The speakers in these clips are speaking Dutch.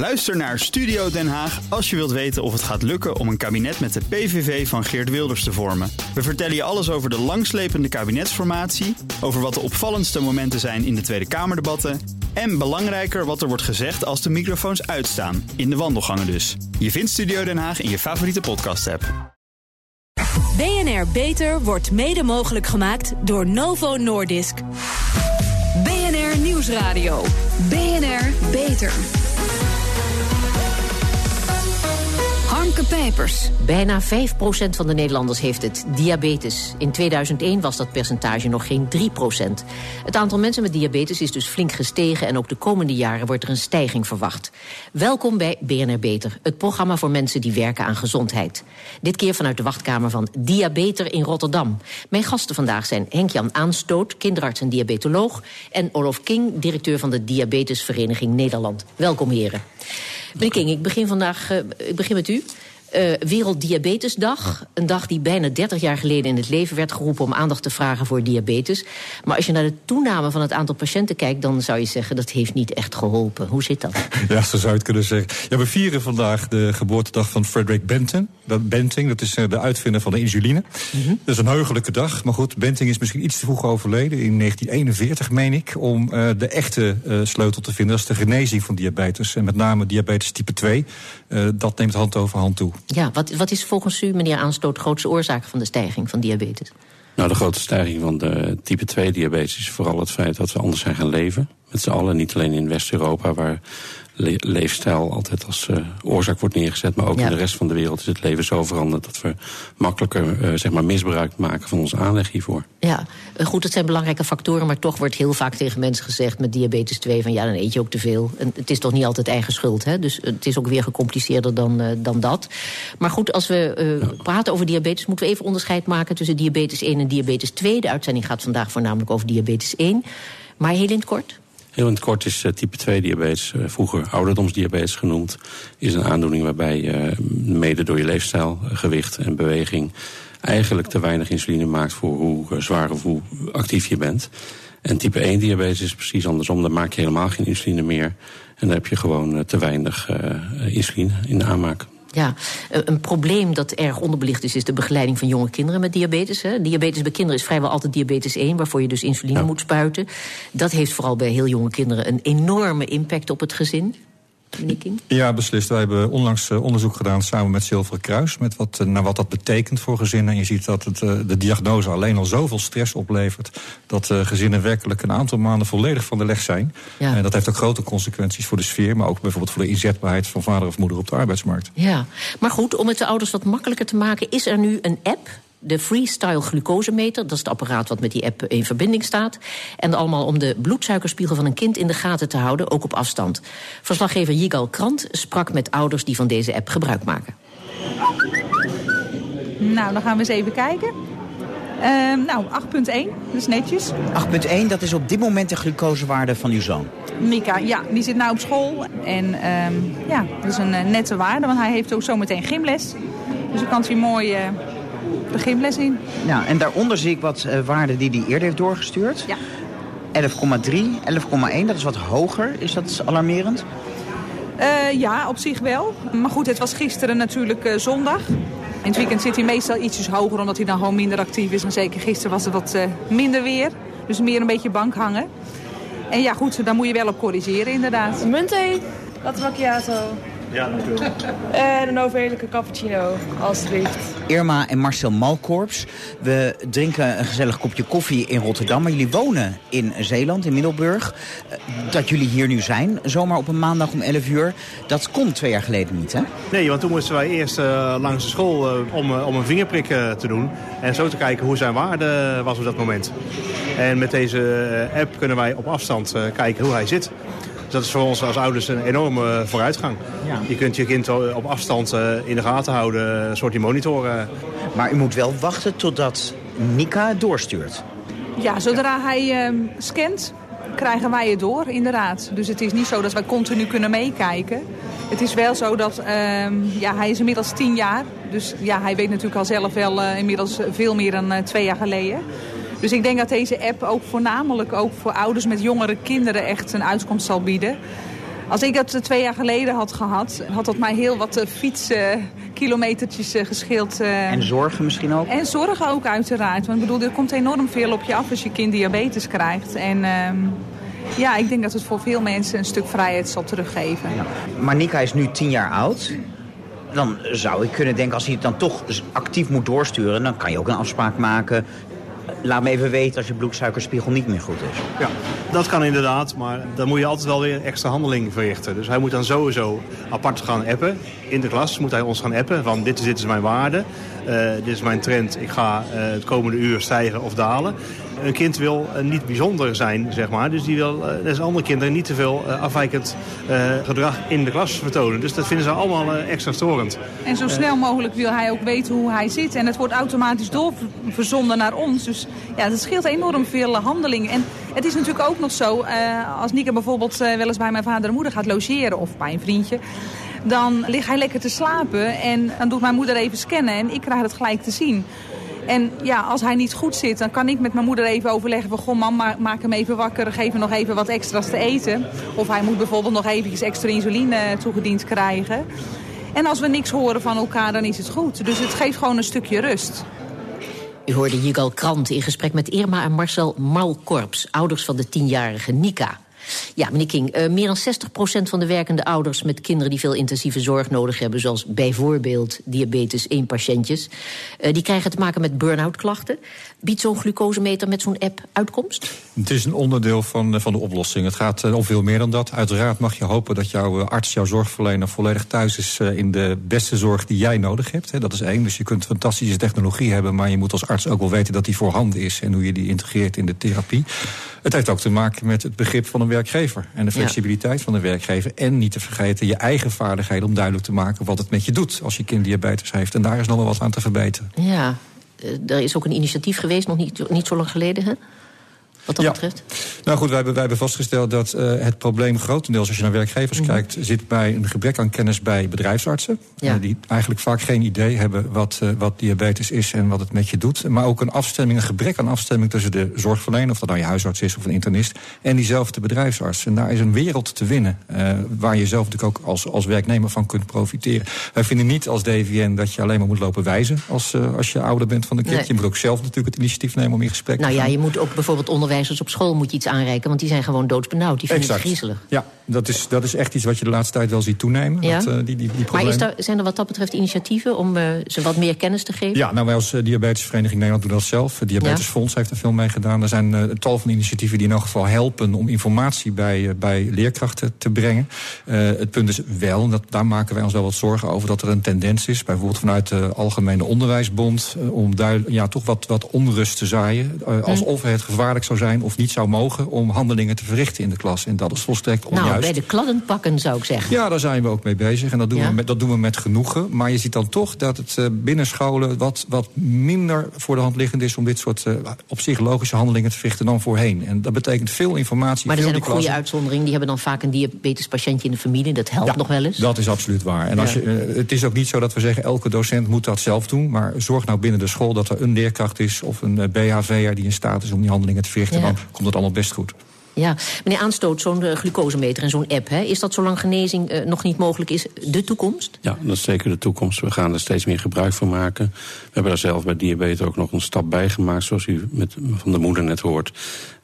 Luister naar Studio Den Haag als je wilt weten of het gaat lukken om een kabinet met de PVV van Geert Wilders te vormen. We vertellen je alles over de langslepende kabinetsformatie, over wat de opvallendste momenten zijn in de Tweede Kamerdebatten en belangrijker wat er wordt gezegd als de microfoons uitstaan, in de wandelgangen dus. Je vindt Studio Den Haag in je favoriete podcast-app. BNR Beter wordt mede mogelijk gemaakt door Novo Nordisk. BNR Nieuwsradio. BNR Beter. Pijpers. Bijna 5% van de Nederlanders heeft het, diabetes. In 2001 was dat percentage nog geen 3%. Het aantal mensen met diabetes is dus flink gestegen... en ook de komende jaren wordt er een stijging verwacht. Welkom bij BNR Beter, het programma voor mensen die werken aan gezondheid. Dit keer vanuit de wachtkamer van Diabeter in Rotterdam. Mijn gasten vandaag zijn Henk-Jan Aanstoot, kinderarts en diabetoloog... en Olof King, directeur van de Diabetesvereniging Nederland. Welkom, heren. Meneer King, ik begin vandaag uh, ik begin met u. Uh, Werelddiabetesdag. Een dag die bijna 30 jaar geleden in het leven werd geroepen... om aandacht te vragen voor diabetes. Maar als je naar de toename van het aantal patiënten kijkt... dan zou je zeggen dat heeft niet echt geholpen. Hoe zit dat? Ja, zo zou je het kunnen zeggen. Ja, we vieren vandaag de geboortedag van Frederick Benton. Dat, Benting, dat is eh, de uitvinder van de insuline. Mm -hmm. Dat is een heugelijke dag. Maar goed, Benting is misschien iets te vroeg overleden. In 1941, meen ik. Om uh, de echte uh, sleutel te vinden. Dat is de genezing van diabetes. En met name diabetes type 2. dat neemt hand over hand toe. Ja, wat, wat is volgens u, meneer Aanstoot, de grootste oorzaak van de stijging van diabetes? Nou, de grootste stijging van de type 2 diabetes is vooral het feit dat we anders zijn gaan leven. Met z'n allen, niet alleen in West-Europa, waar le leefstijl altijd als uh, oorzaak wordt neergezet. Maar ook ja. in de rest van de wereld is het leven zo veranderd dat we makkelijker uh, zeg maar misbruik maken van onze aanleg hiervoor. Ja, goed, dat zijn belangrijke factoren, maar toch wordt heel vaak tegen mensen gezegd met diabetes 2 van ja, dan eet je ook te veel. En het is toch niet altijd eigen schuld, hè? Dus het is ook weer gecompliceerder dan, uh, dan dat. Maar goed, als we ja. praten over diabetes, moeten we even onderscheid maken tussen diabetes 1 en diabetes 2. De uitzending gaat vandaag voornamelijk over diabetes 1. Maar heel in het kort. Heel in het kort is uh, type 2 diabetes, uh, vroeger ouderdomsdiabetes genoemd, is een aandoening waarbij uh, mede door je leefstijl, gewicht en beweging eigenlijk te weinig insuline maakt voor hoe zwaar of hoe actief je bent. En type 1 diabetes is precies andersom. Dan maak je helemaal geen insuline meer. En dan heb je gewoon te weinig insuline in de aanmaak. Ja, een probleem dat erg onderbelicht is, is de begeleiding van jonge kinderen met diabetes. Hè. Diabetes bij kinderen is vrijwel altijd diabetes 1, waarvoor je dus insuline ja. moet spuiten. Dat heeft vooral bij heel jonge kinderen een enorme impact op het gezin. Ja, beslist. Wij hebben onlangs uh, onderzoek gedaan samen met Zilveren Kruis... Met wat, uh, naar wat dat betekent voor gezinnen. En je ziet dat het, uh, de diagnose alleen al zoveel stress oplevert... dat gezinnen werkelijk een aantal maanden volledig van de leg zijn. Ja. En dat heeft ook grote consequenties voor de sfeer... maar ook bijvoorbeeld voor de inzetbaarheid van vader of moeder op de arbeidsmarkt. Ja, maar goed, om het de ouders wat makkelijker te maken... is er nu een app de Freestyle glucosemeter. Dat is het apparaat wat met die app in verbinding staat. En allemaal om de bloedsuikerspiegel van een kind in de gaten te houden, ook op afstand. Verslaggever Jigal Krant sprak met ouders die van deze app gebruik maken. Nou, dan gaan we eens even kijken. Uh, nou, 8.1, dat is netjes. 8.1, dat is op dit moment de glucosewaarde van uw zoon. Mika, ja, die zit nou op school. En um, ja, dat is een uh, nette waarde, want hij heeft ook zometeen gymles. Dus dan kan hij mooi... Uh, de gymles in. Ja, en daaronder zie ik wat uh, waarden die hij eerder heeft doorgestuurd. Ja. 11,3, 11,1, dat is wat hoger. Is dat alarmerend? Uh, ja, op zich wel. Maar goed, het was gisteren natuurlijk uh, zondag. In het weekend zit hij meestal ietsjes hoger, omdat hij dan gewoon minder actief is. En zeker gisteren was het wat uh, minder weer. Dus meer een beetje bank hangen. En ja, goed, daar moet je wel op corrigeren inderdaad. Munt 1, latte macchiato. Ja, natuurlijk. En een overheerlijke cappuccino, alstublieft. Irma en Marcel Malkorps. We drinken een gezellig kopje koffie in Rotterdam. Maar jullie wonen in Zeeland, in Middelburg. Dat jullie hier nu zijn, zomaar op een maandag om 11 uur. Dat kon twee jaar geleden niet, hè? Nee, want toen moesten wij eerst uh, langs de school uh, om, uh, om een vingerprik te doen. En zo te kijken hoe zijn waarde was op dat moment. En met deze app kunnen wij op afstand kijken hoe hij zit. Dat is voor ons als ouders een enorme vooruitgang. Ja. Je kunt je kind op afstand in de gaten houden, een soort die monitoren. Maar u moet wel wachten totdat Mika het doorstuurt. Ja, zodra hij uh, scant, krijgen wij het door, inderdaad. Dus het is niet zo dat wij continu kunnen meekijken. Het is wel zo dat, uh, ja, hij is inmiddels tien jaar. Dus ja, hij weet natuurlijk al zelf wel uh, inmiddels veel meer dan uh, twee jaar geleden. Dus ik denk dat deze app ook voornamelijk ook voor ouders met jongere kinderen echt een uitkomst zal bieden. Als ik dat twee jaar geleden had gehad, had dat mij heel wat fietskilometertjes gescheeld. En zorgen misschien ook? En zorgen ook uiteraard. Want ik bedoel, er komt enorm veel op je af als je kind diabetes krijgt. En ehm, ja, ik denk dat het voor veel mensen een stuk vrijheid zal teruggeven. Ja. Maar Nika is nu tien jaar oud. Dan zou ik kunnen denken, als hij het dan toch actief moet doorsturen... dan kan je ook een afspraak maken laat me even weten als je bloedsuikerspiegel niet meer goed is. Ja, dat kan inderdaad, maar dan moet je altijd wel weer extra handeling verrichten. Dus hij moet dan sowieso apart gaan appen. In de klas moet hij ons gaan appen van dit is, dit is mijn waarde. Uh, dit is mijn trend, ik ga uh, het komende uur stijgen of dalen. Een kind wil uh, niet bijzonder zijn, zeg maar. Dus die wil, net als andere kinderen, niet te veel afwijkend gedrag in de klas vertonen. Dus dat vinden ze allemaal extra storend. En zo snel mogelijk wil hij ook weten hoe hij zit. En het wordt automatisch doorverzonden naar ons. Dus ja, dat scheelt enorm veel handelingen. En het is natuurlijk ook nog zo, als Nika bijvoorbeeld wel eens bij mijn vader en moeder gaat logeren... of bij een vriendje dan ligt hij lekker te slapen en dan doet mijn moeder even scannen en ik krijg het gelijk te zien. En ja, als hij niet goed zit, dan kan ik met mijn moeder even overleggen van... goh, mama, maak hem even wakker, geef hem nog even wat extra's te eten. Of hij moet bijvoorbeeld nog eventjes extra insuline toegediend krijgen. En als we niks horen van elkaar, dan is het goed. Dus het geeft gewoon een stukje rust. U hoorde Jigal Krant in gesprek met Irma en Marcel Malkorps... ouders van de tienjarige Nika. Ja, meneer King, uh, meer dan 60% van de werkende ouders met kinderen die veel intensieve zorg nodig hebben, zoals bijvoorbeeld diabetes 1 patiëntjes, uh, die krijgen te maken met burn-out klachten. Biedt zo'n glucosemeter met zo'n app uitkomst? Het is een onderdeel van, eh, van de oplossing. Het gaat om veel meer dan dat. Uiteraard mag je hopen dat jouw arts, jouw zorgverlener volledig thuis is in de beste zorg die jij nodig hebt. Dat is één. Dus je kunt fantastische technologie hebben, maar je moet als arts ook wel weten dat die voorhanden is en hoe je die integreert in de therapie. Het heeft ook te maken met het begrip van een werkgever en de flexibiliteit ja. van de werkgever. En niet te vergeten je eigen vaardigheden om duidelijk te maken wat het met je doet als je kind diabetes heeft. En daar is nog wel wat aan te verbeteren. Ja, er is ook een initiatief geweest, nog niet, niet zo lang geleden, hè? Wat dat ja. betreft? Nou goed, wij hebben, wij hebben vastgesteld dat uh, het probleem grotendeels, als je naar werkgevers mm -hmm. kijkt, zit bij een gebrek aan kennis bij bedrijfsartsen. Ja. Uh, die eigenlijk vaak geen idee hebben wat, uh, wat diabetes is en wat het met je doet. Maar ook een afstemming, een gebrek aan afstemming tussen de zorgverlener, of dat nou je huisarts is of een internist, en diezelfde bedrijfsarts. En daar is een wereld te winnen, waar je zelf natuurlijk ook als, als werknemer van kunt profiteren. Wij vinden niet als DVN dat je alleen maar moet lopen wijzen als, als je ouder bent van de kind. Nee. Je moet ook zelf natuurlijk het initiatief nemen om in gesprek nou te gaan. Nou ja, je moet ook bijvoorbeeld onderwijs onderwijzers op school moet je iets aanreiken, want die zijn gewoon doodsbenauwd. Die vinden exact. het griezelig. Ja, dat is, dat is echt iets wat je de laatste tijd wel ziet toenemen. Ja? Dat, uh, die, die, die maar is daar, zijn er wat dat betreft initiatieven om uh, ze wat meer kennis te geven? Ja, nou wij als uh, Diabetesvereniging Nederland doen dat zelf. Het Diabetesfonds ja? heeft er veel mee gedaan. Er zijn een tal van initiatieven die in elk geval helpen om informatie bij, bij leerkrachten te brengen. het punt is wel, en dat, daar maken wij ons wel wat zorgen over, dat er een tendens is, bijvoorbeeld vanuit de Algemene Onderwijsbond, om daar ja, toch wat, wat onrust te zaaien. alsof het gevaarlijk zou zijn of niet zou mogen om handelingen te verrichten in de klas. En dat is volstrekt onjuist. Nou, bij de kladden pakken zou ik zeggen. Ja, daar zijn we ook mee bezig. En dat doen, ja? we, met, dat doen we met genoegen. Maar je ziet dan toch dat het uh, binnen scholen wat, wat minder voor de hand liggend is... om dit soort uh, op zich logische handelingen te verrichten dan voorheen. En dat betekent veel informatie. Maar er veel zijn ook goede uitzonderingen. Die hebben dan vaak een diabetespatiëntje in de familie. Dat helpt ja, nog wel eens. dat is absoluut waar. En als je, uh, het is ook niet zo dat we zeggen... elke docent moet dat zelf doen. Maar zorg nou binnen de school dat er een leerkracht is... of een BHV'er die in staat is om die handelingen te verrichten. Ja. Dan komt het allemaal best goed. Ja, meneer Aanstoot, zo'n uh, glucosemeter en zo'n app... Hè, is dat zolang genezing uh, nog niet mogelijk is de toekomst? Ja, dat is zeker de toekomst. We gaan er steeds meer gebruik van maken. We hebben daar zelf bij diabetes ook nog een stap bij gemaakt... zoals u met, van de moeder net hoort.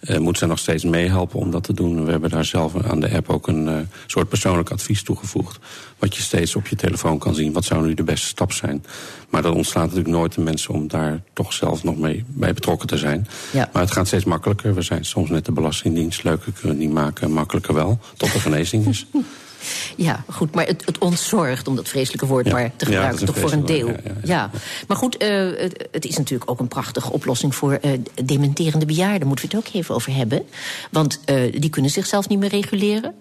Uh, moet zij nog steeds meehelpen om dat te doen. We hebben daar zelf aan de app ook een soort persoonlijk advies toegevoegd. Wat je steeds op je telefoon kan zien. Wat zou nu de beste stap zijn? Maar dat ontslaat natuurlijk nooit de mensen om daar toch zelf nog mee bij betrokken te zijn. Ja. Maar het gaat steeds makkelijker. We zijn soms net de Belastingdienst. Leuker kunnen we niet maken, makkelijker wel. Tot er genezing is. Ja, goed, maar het, het ontzorgt, om dat vreselijke woord ja. maar te gebruiken, ja, toch voor een deel. Ja, ja, maar goed, uh, het, het, is natuurlijk ook een prachtige oplossing voor uh, dementerende bejaarden. Moeten we het ook even over hebben. Want uh, die kunnen zichzelf niet meer reguleren.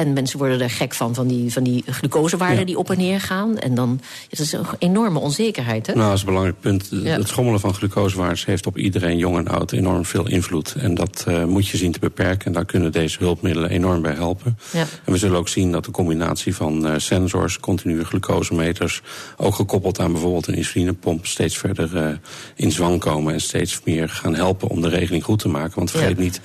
En mensen worden er gek van, van die, van die glucosewaarden ja. die op en neer gaan. En dan dat is een enorme onzekerheid. Hè? Nou, dat is een belangrijk punt. Ja. Het schommelen van glucosewaardes heeft op iedereen, jong en oud, enorm veel invloed. En dat uh, moet je zien te beperken. En daar kunnen deze hulpmiddelen enorm bij helpen. Ja. En we zullen ook zien dat de combinatie van uh, sensors, continue glucosemeters, ook gekoppeld aan bijvoorbeeld een insulinepomp, steeds verder uh, in zwang komen. En steeds meer gaan helpen om de regeling goed te maken. Want vergeet niet.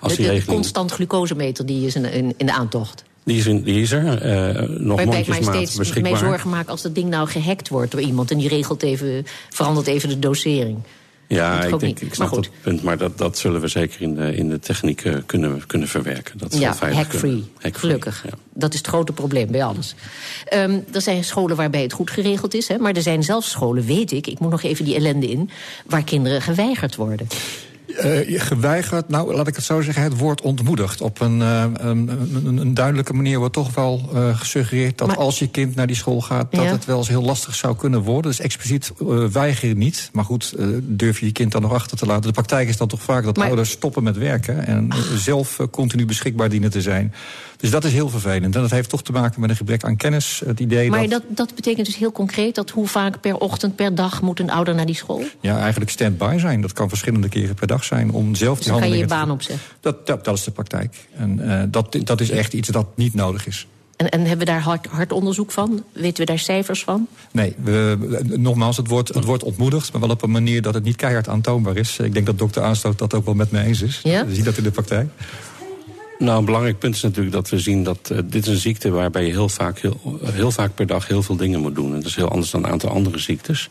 Als de, de regeling... constant glucosemeter die is in, in, in de aantocht. Die is, in, die is er. Uh, nog Waarbij ik mij steeds beschikbaar. zorgen maak als dat ding nou gehackt wordt door iemand... en die regelt even, verandert even de dosering. Ja, ik, denk, ik Maar snap goed. dat punt, maar dat, dat zullen we zeker in de, in de techniek eh, kunnen, kunnen verwerken. Dat Ja, hack-free. Hack-free, Gelukkig. ja. Dat is het grote probleem bij alles. Ehm, er zijn scholen waarbij het goed geregeld is. Hè, maar er zijn zelfs scholen, weet ik, ik moet nog even die ellende in... waar kinderen geweigerd worden. Eh, geweigerd, nou laat ik het zo zeggen, het woord ontmoedigd. Op een, eh, een, een, een duidelijke manier wordt toch wel gesuggereerd dat Maar- als je kind naar die school gaat, dat Ja. het wel eens heel lastig zou kunnen worden. Dus expliciet weigeren niet. Maar goed, durf je je kind dan nog achter te laten. De praktijk is dan toch vaak dat Maar- ouders stoppen met werken en zelf continu beschikbaar dienen te zijn. Dus dat is heel vervelend. En dat heeft toch te maken met een gebrek aan kennis. Het idee Maar dat, dat, dat betekent dus heel concreet... dat hoe vaak per ochtend, per dag moet een ouder naar die school? ja, eigenlijk stand-by zijn. Dat kan verschillende keren per dag zijn om zelf Dus die dan kan je je handelingen te baan opzeggen. Dat, dat, dat is de praktijk. En eh, dat, dat is echt iets dat niet nodig is. En, en hebben we daar hard, hard onderzoek van? Weten we daar cijfers van? Nee, we, nogmaals, het wordt, het wordt ontmoedigd, maar wel op een manier dat het niet keihard aantoonbaar is. Ik denk dat dokter Aanstoot dat ook wel met me eens is. Ja? We zien dat in de praktijk. Nou, een belangrijk punt is natuurlijk dat we zien dat eh, dit is een ziekte waarbij je heel vaak, heel, heel vaak per dag heel veel dingen moet doen. En dat is heel anders dan een aantal andere ziektes.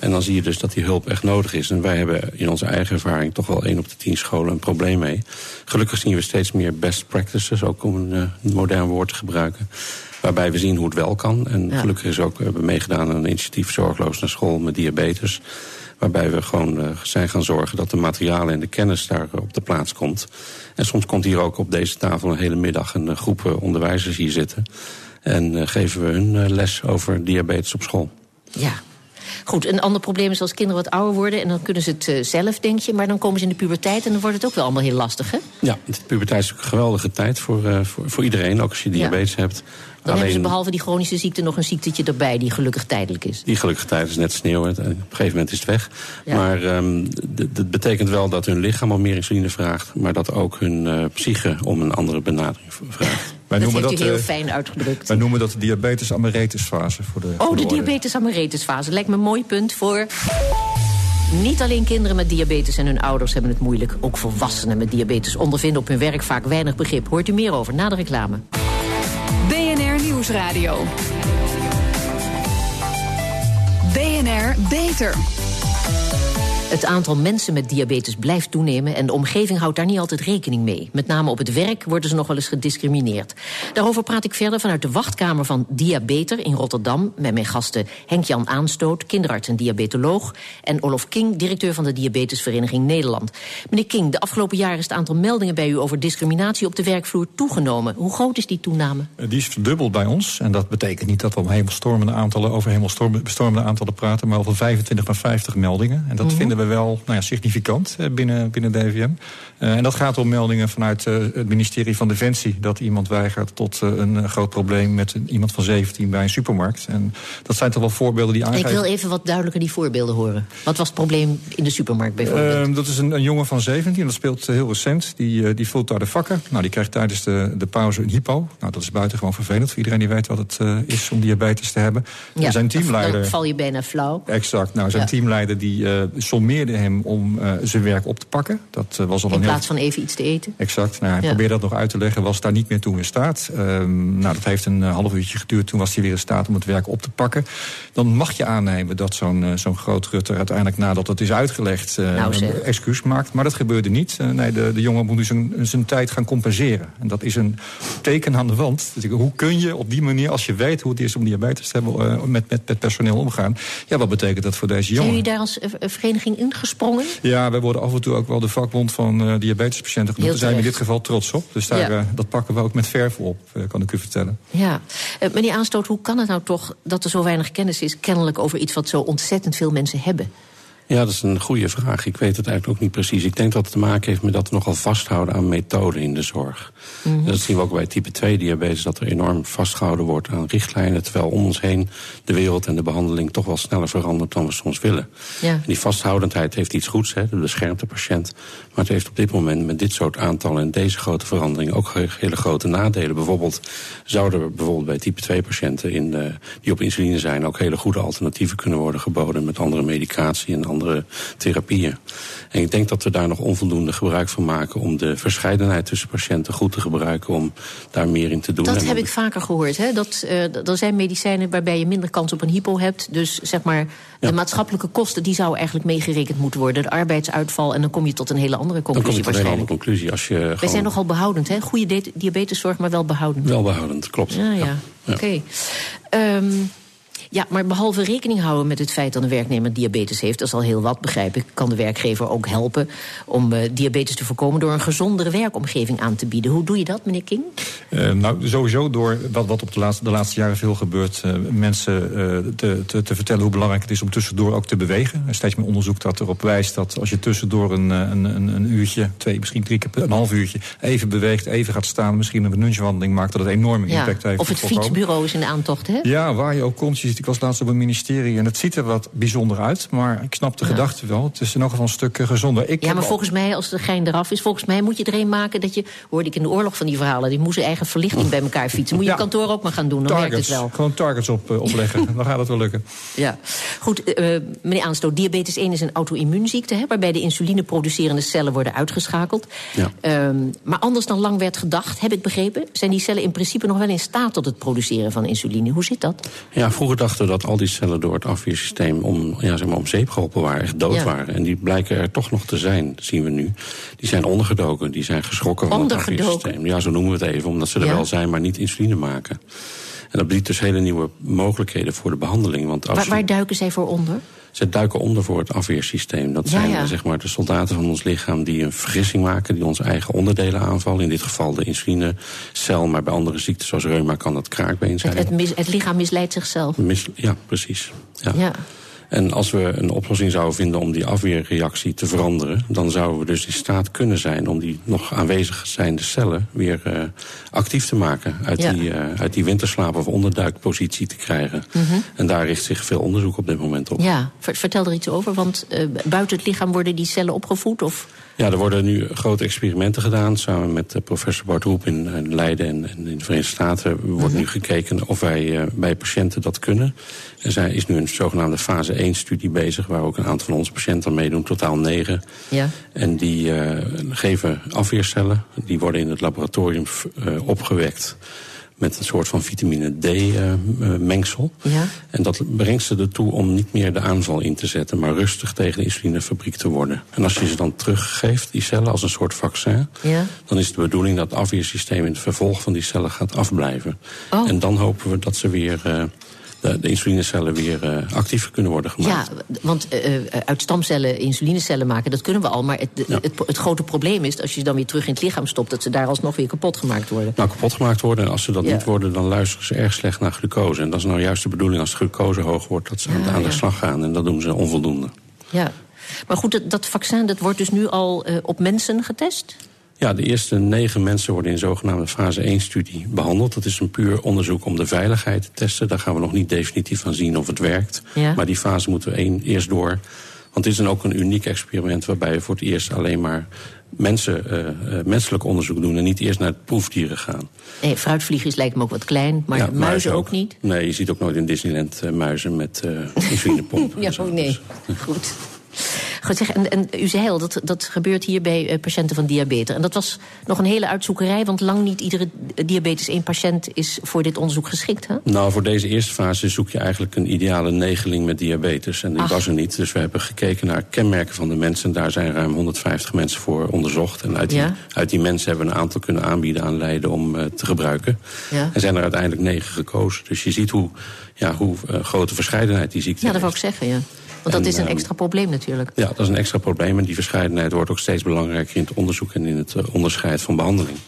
En dan zie je dus dat die hulp echt nodig is. En wij hebben in onze eigen ervaring toch wel één op de tien scholen een probleem mee. Gelukkig zien we steeds meer best practices, ook om een eh, modern woord te gebruiken. Waarbij we zien hoe het wel kan. En Ja. gelukkig is ook, we hebben meegedaan aan een initiatief Zorgloos naar school met diabetes. Waarbij we gewoon eh, zijn gaan zorgen dat de materialen en de kennis daar op de plaats komt. En soms komt hier ook op deze tafel een hele middag een eh, groep eh, onderwijzers hier zitten. En geven we hun les over diabetes op school. Ja. Goed, een ander probleem is als kinderen wat ouder worden... en dan kunnen ze het eh, zelf, denk je... maar dan komen ze in de puberteit en dan wordt het ook wel allemaal heel lastig, hè? Ja, de puberteit is een geweldige tijd voor, eh, voor, voor iedereen, ook als je diabetes hebt. Dan hebben ze behalve die chronische ziekte nog een ziektetje erbij... die gelukkig tijdelijk is. Die gelukkige tijd is net sneeuw. Op een gegeven moment is het weg. Ja. Maar ehm, dat betekent wel dat hun lichaam al meer insuline vraagt. Maar dat ook hun eh, psyche om een andere benadering vraagt. Wij dat noemen heeft dat, u heel eh, fijn uitgedrukt. wij noemen dat de diabetes amaritis fase. Voor de, voor Oh, de orde. diabetes amaritis-fase. Lijkt me een mooi punt voor... Niet alleen kinderen met diabetes en hun ouders hebben het moeilijk. Ook volwassenen met diabetes ondervinden op hun werk vaak weinig begrip. Hoort u meer over na de reclame. BNR Nieuwsradio. BNR Beter. Het aantal mensen met diabetes blijft toenemen en de omgeving houdt daar niet altijd rekening mee. Met name op het werk worden ze nog wel eens gediscrimineerd. Daarover praat ik verder vanuit de wachtkamer van Diabeter in Rotterdam met mijn gasten Henk-Jan Aanstoot, kinderarts en diabetoloog, en Olof King, directeur van de Diabetesvereniging Nederland. Meneer King, de afgelopen jaren is het aantal meldingen bij u over discriminatie op de werkvloer toegenomen. Hoe groot is die toename? Eh, Die is verdubbeld bij ons. En dat betekent niet dat we om hemelstormende aantallen, over hemelstormende aantallen praten, maar over 25 naar 50 meldingen. En dat Mhm. vinden we wel nou ja, significant binnen, binnen DVM. Eh, en dat gaat om meldingen vanuit eh, het ministerie van Defensie. Dat iemand weigert tot eh, een groot probleem met iemand van 17 bij een supermarkt. En dat zijn toch wel voorbeelden die Ik aangeven. wil even wat duidelijker die voorbeelden horen. Wat was het probleem in de supermarkt bijvoorbeeld? Ehm, dat is een, een jongen van 17, dat speelt heel recent. Die, die vult daar de vakken. Nou, die krijgt tijdens de, de pauze een hypo. Nou, dat is buitengewoon vervelend voor iedereen die weet wat het is om diabetes te hebben. En zijn teamleider. Dan val je bijna flauw. Exact. Nou, zijn Ja. teamleider die eh sommeerde hem om eh, zijn werk op te pakken. Dat eh, was al In een heel plaats van even iets te eten. Exact. Nou, hij Ja. probeerde dat nog uit te leggen, was daar niet meer toe in staat. Ehm, nou, dat heeft een eh, half uurtje geduurd. Toen was hij weer in staat om het werk op te pakken. Dan mag je aannemen dat zo'n zo'n groot Rutter uiteindelijk nadat het is uitgelegd Nou, een excuus maakt. Maar dat gebeurde niet. Nee, de, de jongen moet nu zijn, zijn tijd gaan compenseren. En dat is een teken aan de wand. Dus ik- hoe kun je op die manier, als je weet hoe het is om diabetes te hebben, met, met, met personeel omgaan? Ja, wat betekent dat voor deze Zijn jongen? jullie daar als vereniging ingesprongen? Ja, wij worden af en toe ook wel de vakbond van eh, diabetespatiënten genoemd. Daar zijn we in dit geval trots op. Dus daar, Ja. eh, dat pakken we ook met verf op, eh, kan ik u vertellen. Ja. Meneer Aanstoot, hoe kan het nou toch dat er zo weinig kennis is... kennelijk over iets wat zo ontzettend veel mensen hebben? Ja, dat is een goede vraag. Ik weet het eigenlijk ook niet precies. Ik denk dat het te maken heeft met dat we nogal vasthouden aan methoden in de zorg. Dat zien we ook bij type 2 diabetes, dat er enorm vastgehouden wordt aan richtlijnen. Terwijl om ons heen de wereld en de behandeling toch wel sneller verandert dan we soms willen. Ja. En die vasthoudendheid heeft iets goeds, hè, dat beschermt de patiënt. Maar het heeft op dit moment met dit soort aantallen en deze grote veranderingen ook he- hele grote nadelen. Bijvoorbeeld zouden er bijvoorbeeld bij type 2 patiënten in, eh, die op insuline zijn ook hele goede alternatieven kunnen worden geboden met andere medicatie en andere andere therapieën. En ik denk dat we daar nog onvoldoende gebruik van maken om de verscheidenheid tussen patiënten goed te gebruiken om daar meer in te doen. Dat heb ik vaker gehoord. Hè? Dat, uh, er zijn medicijnen waarbij je minder kans op een hypo hebt. Dus zeg maar, de maatschappelijke kosten die zouden eigenlijk meegerekend moeten worden. De arbeidsuitval en dan kom je tot een hele andere conclusie dan kom je tot een hele andere conclusie. Als je Wij gewoon... zijn nogal behoudend, hè? Goede diabeteszorg, maar wel behoudend. Wel behoudend, klopt. Ja, ja. ja. Oké. Okay. Um, ja, maar behalve rekening houden met het feit dat een werknemer diabetes heeft, dat is al heel wat, begrijp ik, kan de werkgever ook helpen om uh, diabetes te voorkomen door een gezondere werkomgeving aan te bieden. Hoe doe je dat, meneer King? Uh, nou, sowieso door wat, wat op de laatste, de laatste jaren veel gebeurt, uh, mensen te, te, te, vertellen hoe belangrijk het is om tussendoor ook te bewegen. Er is steeds meer onderzoek dat erop wijst dat als je tussendoor een, een, een, een uurtje, twee, misschien drie keer, een half uurtje, even beweegt, even gaat staan, misschien een lunchwandeling maakt, dat het enorme ja, impact heeft. Of het fietsbureau is in de aantocht, hè? Ja, waar je ook komt. Je ziet, ik was laatst op een ministerie en het ziet er wat bijzonder uit. Maar ik snap de ja. gedachte wel. Het is in elk geval een stuk gezonder. Ik ja, maar volgens mij, als de gein eraf is... volgens mij moet je er een maken dat je... hoorde ik in de oorlog van die verhalen... die moesten eigen verlichting bij elkaar fietsen. Moet je ja. kantoor ook maar gaan doen, dan targets, werkt het wel. Gewoon targets op, uh, opleggen, dan gaat het wel lukken. Ja, goed, uh, meneer Aanstoot, diabetes 1 is een auto-immuunziekte... Hè, waarbij de insulineproducerende cellen worden uitgeschakeld. Ja. Um, maar anders dan lang werd gedacht, heb ik begrepen... zijn die cellen in principe nog wel in staat tot het produceren van insuline. Hoe zit dat? Ja, vroeger dachten dat al die cellen door het afweersysteem om, ja, zeg maar, om zeep geholpen waren, echt dood Ja. waren. En die blijken er toch nog te zijn, zien we nu. Die zijn ondergedoken, die zijn geschrokken van het afweersysteem. Ja, zo noemen we het even, omdat ze er Ja. wel zijn, maar niet insuline maken. En dat biedt dus hele nieuwe mogelijkheden voor de behandeling. Want als Waar, waar duiken zij voor onder? Ze duiken onder voor het afweersysteem. Dat zijn ja. eh, zeg maar de soldaten van ons lichaam die een vergissing maken, die onze eigen onderdelen aanvallen. In dit geval de insulinecel, maar bij andere ziekten zoals reuma kan dat kraakbeen zijn. Het, het, mis- het lichaam misleidt zichzelf. Mis- ja, precies. Ja. Ja. En als we een oplossing zouden vinden om die afweerreactie te veranderen... dan zouden we dus in staat kunnen zijn om die nog aanwezig zijnde cellen... weer eh, actief te maken, uit, Ja. die, eh, uit die winterslaap- of onderduikpositie te krijgen. En daar richt zich veel onderzoek op dit moment op. Mhm. Ja, ver- vertel er iets over, want eh, buiten het lichaam worden die cellen opgevoed? Of? Ja, er worden nu grote experimenten gedaan. Samen met eh, professor Bart Hoep in, eh, Leiden en, in de Verenigde Staten... wordt nu gekeken of wij eh, bij patiënten dat kunnen. Er zijn, is nu een zogenaamde fase 1-studie bezig... waar ook een aantal van onze patiënten aan meedoen, totaal negen. Ja. En die geven afweercellen. Die worden in het laboratorium opgewekt met een soort van vitamine D-mengsel. Ja. En dat brengt ze ertoe om niet meer de aanval in te zetten... maar rustig tegen de insulinefabriek te worden. En als je ze dan teruggeeft, die cellen, als een soort vaccin... Ja. dan is de bedoeling dat het afweersysteem in het vervolg van die cellen gaat afblijven. Oh. En dan hopen we dat ze weer... de, de insulinecellen weer eh, actiever kunnen worden gemaakt. Ja, want eh, eh, uit stamcellen insulinecellen maken, dat kunnen we al. Maar het, Ja. het, het grote probleem is, als je ze dan weer terug in het lichaam stopt... dat ze daar alsnog weer kapot gemaakt worden. nou kapot gemaakt worden. En als ze dat Ja. niet worden, dan luisteren ze erg slecht naar glucose. En dat is nou juist de bedoeling als de glucose hoog wordt... dat ze aan, de ja. slag gaan. En dat doen ze onvoldoende. Ja. Maar goed, dat, dat vaccin dat wordt dus nu al op mensen getest? Ja, de eerste negen mensen worden in zogenaamde fase 1-studie behandeld. Dat is een puur onderzoek om de veiligheid te testen. Daar gaan we nog niet definitief van zien of het werkt. Ja. Maar die fase moeten we één, eerst door. Want het is dan ook een uniek experiment... waarbij we voor het eerst alleen maar mensen, eh, eh, menselijk onderzoek doen... en niet eerst naar proefdieren gaan. Nee, fruitvliegers lijkt me ook wat klein, maar Ja, muizen ook. niet. Nee, je ziet ook nooit in Disneyland eh, muizen met eh insulinepompen. Ja, oh nee. Dus, Goed. Goed zeg, en, en u zei al, dat, dat gebeurt hier bij eh, patiënten van diabetes. En dat was nog een hele uitzoekerij, want lang niet iedere diabetes 1-patiënt is voor dit onderzoek geschikt. Hè? Nou, voor deze eerste fase zoek je eigenlijk een ideale negeling met diabetes. En die Ach. was er niet. Dus we hebben gekeken naar kenmerken van de mensen. Daar zijn ruim 150 mensen voor onderzocht. En uit die, Ja. uit die mensen hebben we een aantal kunnen aanbieden aan Leiden om eh, te gebruiken. Ja. En zijn er uiteindelijk negen gekozen. Dus je ziet hoe, ja, hoe eh, grote verscheidenheid die ziekte Ja, dat wou ik zeggen, ja. Want dat En, is een ehm, extra probleem natuurlijk. Ja, dat is een extra probleem. En die verscheidenheid wordt ook steeds belangrijker in het onderzoek... en in het eh, onderscheid van behandeling.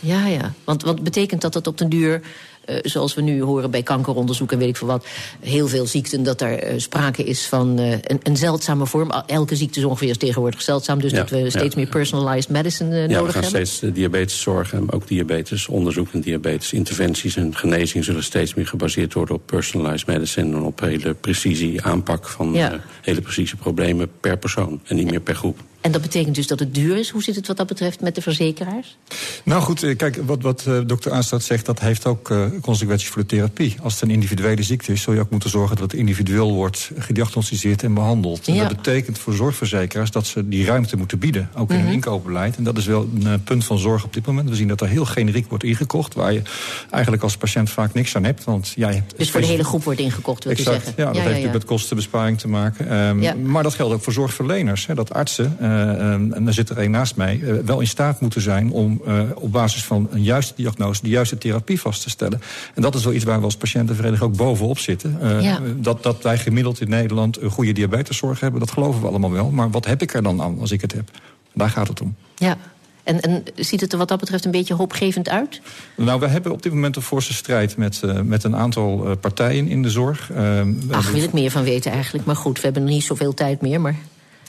Ja, ja. Want wat betekent dat dat op den duur, eh, zoals we nu horen bij kankeronderzoek en weet ik veel wat, heel veel ziekten, dat er eh, sprake is van eh, een, een zeldzame vorm. Elke ziekte is ongeveer tegenwoordig zeldzaam, dus Ja, dat we steeds meer personalized medicine eh, Ja, we nodig gaan hebben. steeds diabeteszorg en ook diabetesonderzoek en diabetesinterventies en genezing zullen steeds meer gebaseerd worden op personalized medicine en op hele precisie aanpak van hele precieze problemen per persoon en niet meer per groep. En dat betekent dus dat het duur is. Hoe zit het wat dat betreft met de verzekeraars? Nou goed, eh, kijk, wat, wat uh, dokter Aanstaat zegt... dat heeft ook uh, consequenties voor de therapie. Als het een individuele ziekte is... zul je ook moeten zorgen dat het individueel wordt gediagnosticeerd en behandeld. Ja. En dat betekent voor zorgverzekeraars dat ze die ruimte moeten bieden. Ook in hun mm -hmm. inkoopbeleid. En dat is wel een uh, punt van zorg op dit moment. We zien dat er heel generiek wordt ingekocht... waar je eigenlijk als patiënt vaak niks aan hebt. Want jij hebt dus voor de hele groep wordt ingekocht, wil exact, je zeggen? Ja, dat ja, heeft natuurlijk met kostenbesparing te maken. Um, ja. Maar dat geldt ook voor zorgverleners. Hè, dat artsen... Uh, en daar zit er een naast mij, uh, wel in staat moeten zijn om uh, op basis van een juiste diagnose de juiste therapie vast te stellen. En dat is wel iets waar we als patiëntenvereniging ook bovenop zitten. Ja. dat, dat wij gemiddeld in Nederland een goede diabeteszorg hebben, dat geloven we allemaal wel. Maar wat heb ik er dan aan als ik het heb? Daar gaat het om. Ja. En, en, ziet het er wat dat betreft een beetje hoopgevend uit? Nou, we hebben op dit moment een forse strijd met, uh, met een aantal uh, partijen in de zorg. Uh, Ach, wil ik meer van weten eigenlijk. Maar goed, we hebben nog niet zoveel tijd meer. Maar...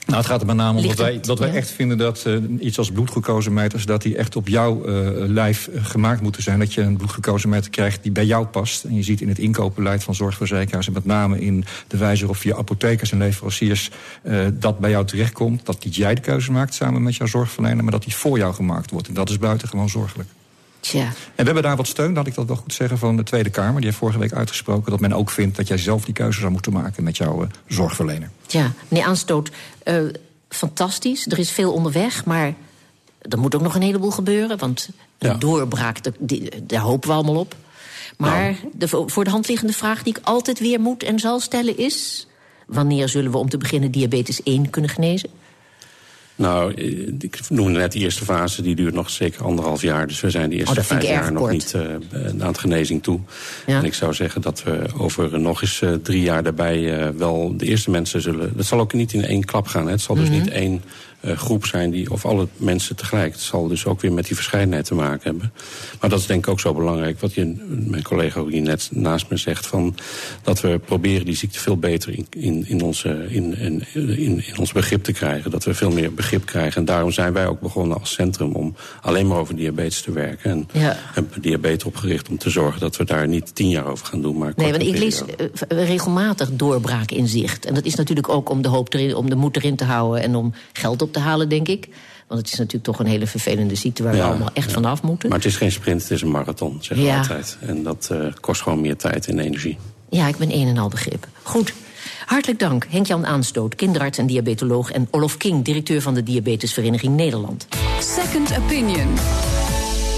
Nou, het gaat er met name om dat wij, dat wij echt vinden dat uh, iets als bloedglucosemeters... dat die echt op jouw uh, lijf uh, gemaakt moeten zijn. Dat je een bloedglucosemeter krijgt die bij jou past. En je ziet in het inkoopbeleid van zorgverzekeraars... en met name in de wijze waarop via apothekers en leveranciers... dat bij jou terechtkomt. Dat niet jij de keuze maakt samen met jouw zorgverlener... maar dat die voor jou gemaakt wordt. En dat is buitengewoon zorgelijk. Tja. En we hebben daar wat steun, laat ik dat wel goed zeggen, van de Tweede Kamer. Die heeft vorige week uitgesproken dat men ook vindt dat jij zelf die keuze zou moeten maken met jouw uh, zorgverlener. Ja, meneer Aanstoot, uh, fantastisch. Er is veel onderweg, maar er moet ook nog een heleboel gebeuren. Want een ja. doorbraak, de, die, daar hopen we allemaal op. Maar nou. de voor de hand liggende vraag die ik altijd weer moet en zal stellen is... wanneer zullen we om te beginnen diabetes 1 kunnen genezen? Nou, ik noemde net de eerste fase, die duurt nog zeker anderhalf jaar. Dus we zijn de eerste oh, vijf jaar nog kort. niet uh, aan het genezing toe. Ja. En ik zou zeggen dat we over nog eens uh, drie jaar daarbij uh, wel de eerste mensen zullen... Dat zal ook niet in één klap gaan. Hè. Het zal dus mm -hmm. niet één groep zijn, die, of alle mensen tegelijk. Het zal dus ook weer met die verscheidenheid te maken hebben. Maar dat is denk ik ook zo belangrijk, wat je, mijn collega ook hier net naast me zegt... Van, dat we proberen die ziekte veel beter in, in, in, onze, in, in, in, in ons begrip te krijgen. Dat we veel meer begrip krijgen. En daarom zijn wij ook begonnen als centrum om alleen maar over diabetes te werken. En ja. hebben diabetes opgericht om te zorgen dat we daar niet tien jaar over gaan doen. Maar nee, want ik lees uh, regelmatig doorbraak in zicht. En dat is natuurlijk ook om de, hoop erin, om de moed erin te houden en om geld op te halen, denk ik. Want het is natuurlijk toch een hele vervelende ziekte waar ja, we allemaal echt ja. vanaf moeten. Maar het is geen sprint, het is een marathon, zeggen ja. we altijd. En dat uh, kost gewoon meer tijd en energie. Ja, ik ben een en al begrip. Goed. Hartelijk dank, Henk-Jan Aanstoot, kinderarts en diabetoloog... en Olof King, directeur van de Diabetesvereniging Nederland. Second Opinion.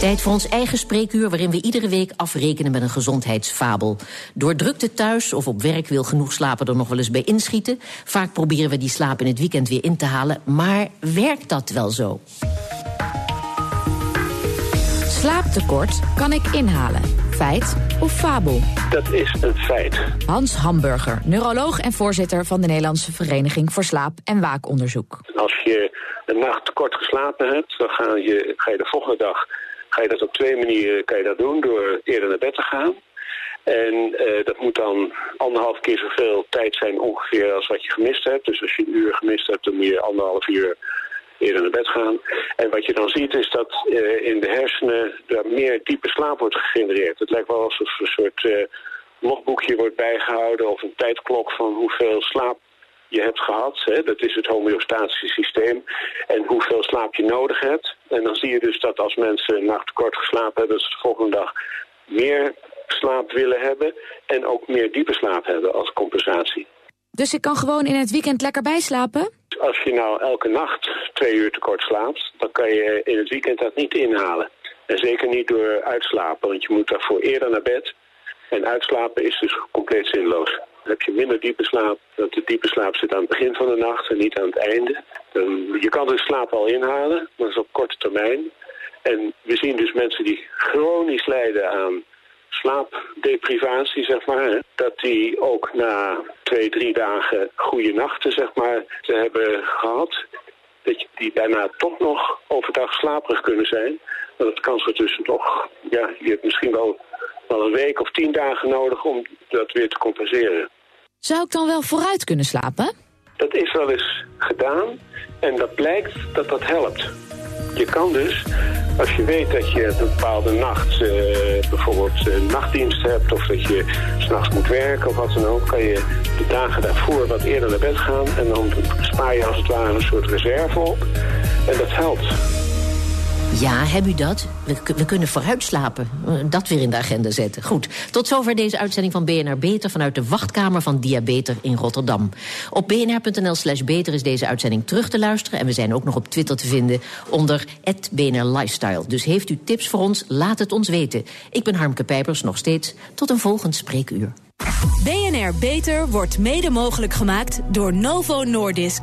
Tijd voor ons eigen spreekuur, waarin we iedere week afrekenen met een gezondheidsfabel. Door drukte thuis of op werk wil genoeg slapen er nog wel eens bij inschieten. Vaak proberen we die slaap in het weekend weer in te halen. Maar werkt dat wel zo? Slaaptekort kan ik inhalen. Feit of fabel? Dat is een feit. Hans Hamburger, neuroloog en voorzitter van de Nederlandse Vereniging voor Slaap- en Waakonderzoek. Als je een nacht tekort geslapen hebt, dan ga je, ga je de volgende dag ga je dat op twee manieren kan je dat doen. Door eerder naar bed te gaan. En uh, dat moet dan anderhalf keer zoveel tijd zijn ongeveer als wat je gemist hebt. Dus als je een uur gemist hebt, dan moet je anderhalf uur eerder naar bed gaan. En wat je dan ziet is dat uh, in de hersenen er meer diepe slaap wordt gegenereerd. Het lijkt wel alsof een soort uh, logboekje wordt bijgehouden of een tijdklok van hoeveel slaap je hebt gehad. Hè? Dat is het homeostatische systeem. En hoeveel slaap je nodig hebt. En dan zie je dus dat als mensen een nacht tekort geslapen hebben... ze de volgende dag meer slaap willen hebben... en ook meer diepe slaap hebben als compensatie. Dus ik kan gewoon in het weekend lekker bijslapen? Als je nou elke nacht twee uur tekort slaapt... dan kan je in het weekend dat niet inhalen. En zeker niet door uitslapen, want je moet daarvoor eerder naar bed... En uitslapen is dus compleet zinloos. Heb je minder diepe slaap. Dat de diepe slaap zit aan het begin van de nacht en niet aan het einde. Je kan de slaap al inhalen, maar dat is op korte termijn. En we zien dus mensen die chronisch lijden aan slaapdeprivatie, zeg maar. Hè, dat die ook na twee, drie dagen goede nachten, zeg maar, te hebben gehad. Dat je die daarna toch nog overdag slaperig kunnen zijn. Maar dat kan ze dus toch, ja, je hebt misschien wel wel een week of tien dagen nodig om dat weer te compenseren. Zou ik dan wel vooruit kunnen slapen? Dat is wel eens gedaan en dat blijkt dat dat helpt. Je kan dus, als je weet dat je een bepaalde nacht uh, bijvoorbeeld uh, nachtdienst hebt... of dat je s'nachts moet werken of wat dan ook... kan je de dagen daarvoor wat eerder naar bed gaan. En dan spaar je als het ware een soort reserve op. En dat helpt. Ja, heb u dat? We, kunnen vooruit slapen. Eh, dat weer in de agenda zetten. Goed, tot zover deze uitzending van BNR Beter... vanuit de wachtkamer van Diabeter in Rotterdam. Op bnr.nl slash beter is deze uitzending terug te luisteren... en we zijn ook nog op Twitter te vinden onder BNR Lifestyle. Dus heeft u tips voor ons, laat het ons weten. Ik ben Harmke Pijpers, nog steeds. Tot een volgend spreekuur. BNR Beter wordt mede mogelijk gemaakt door Novo Nordisk.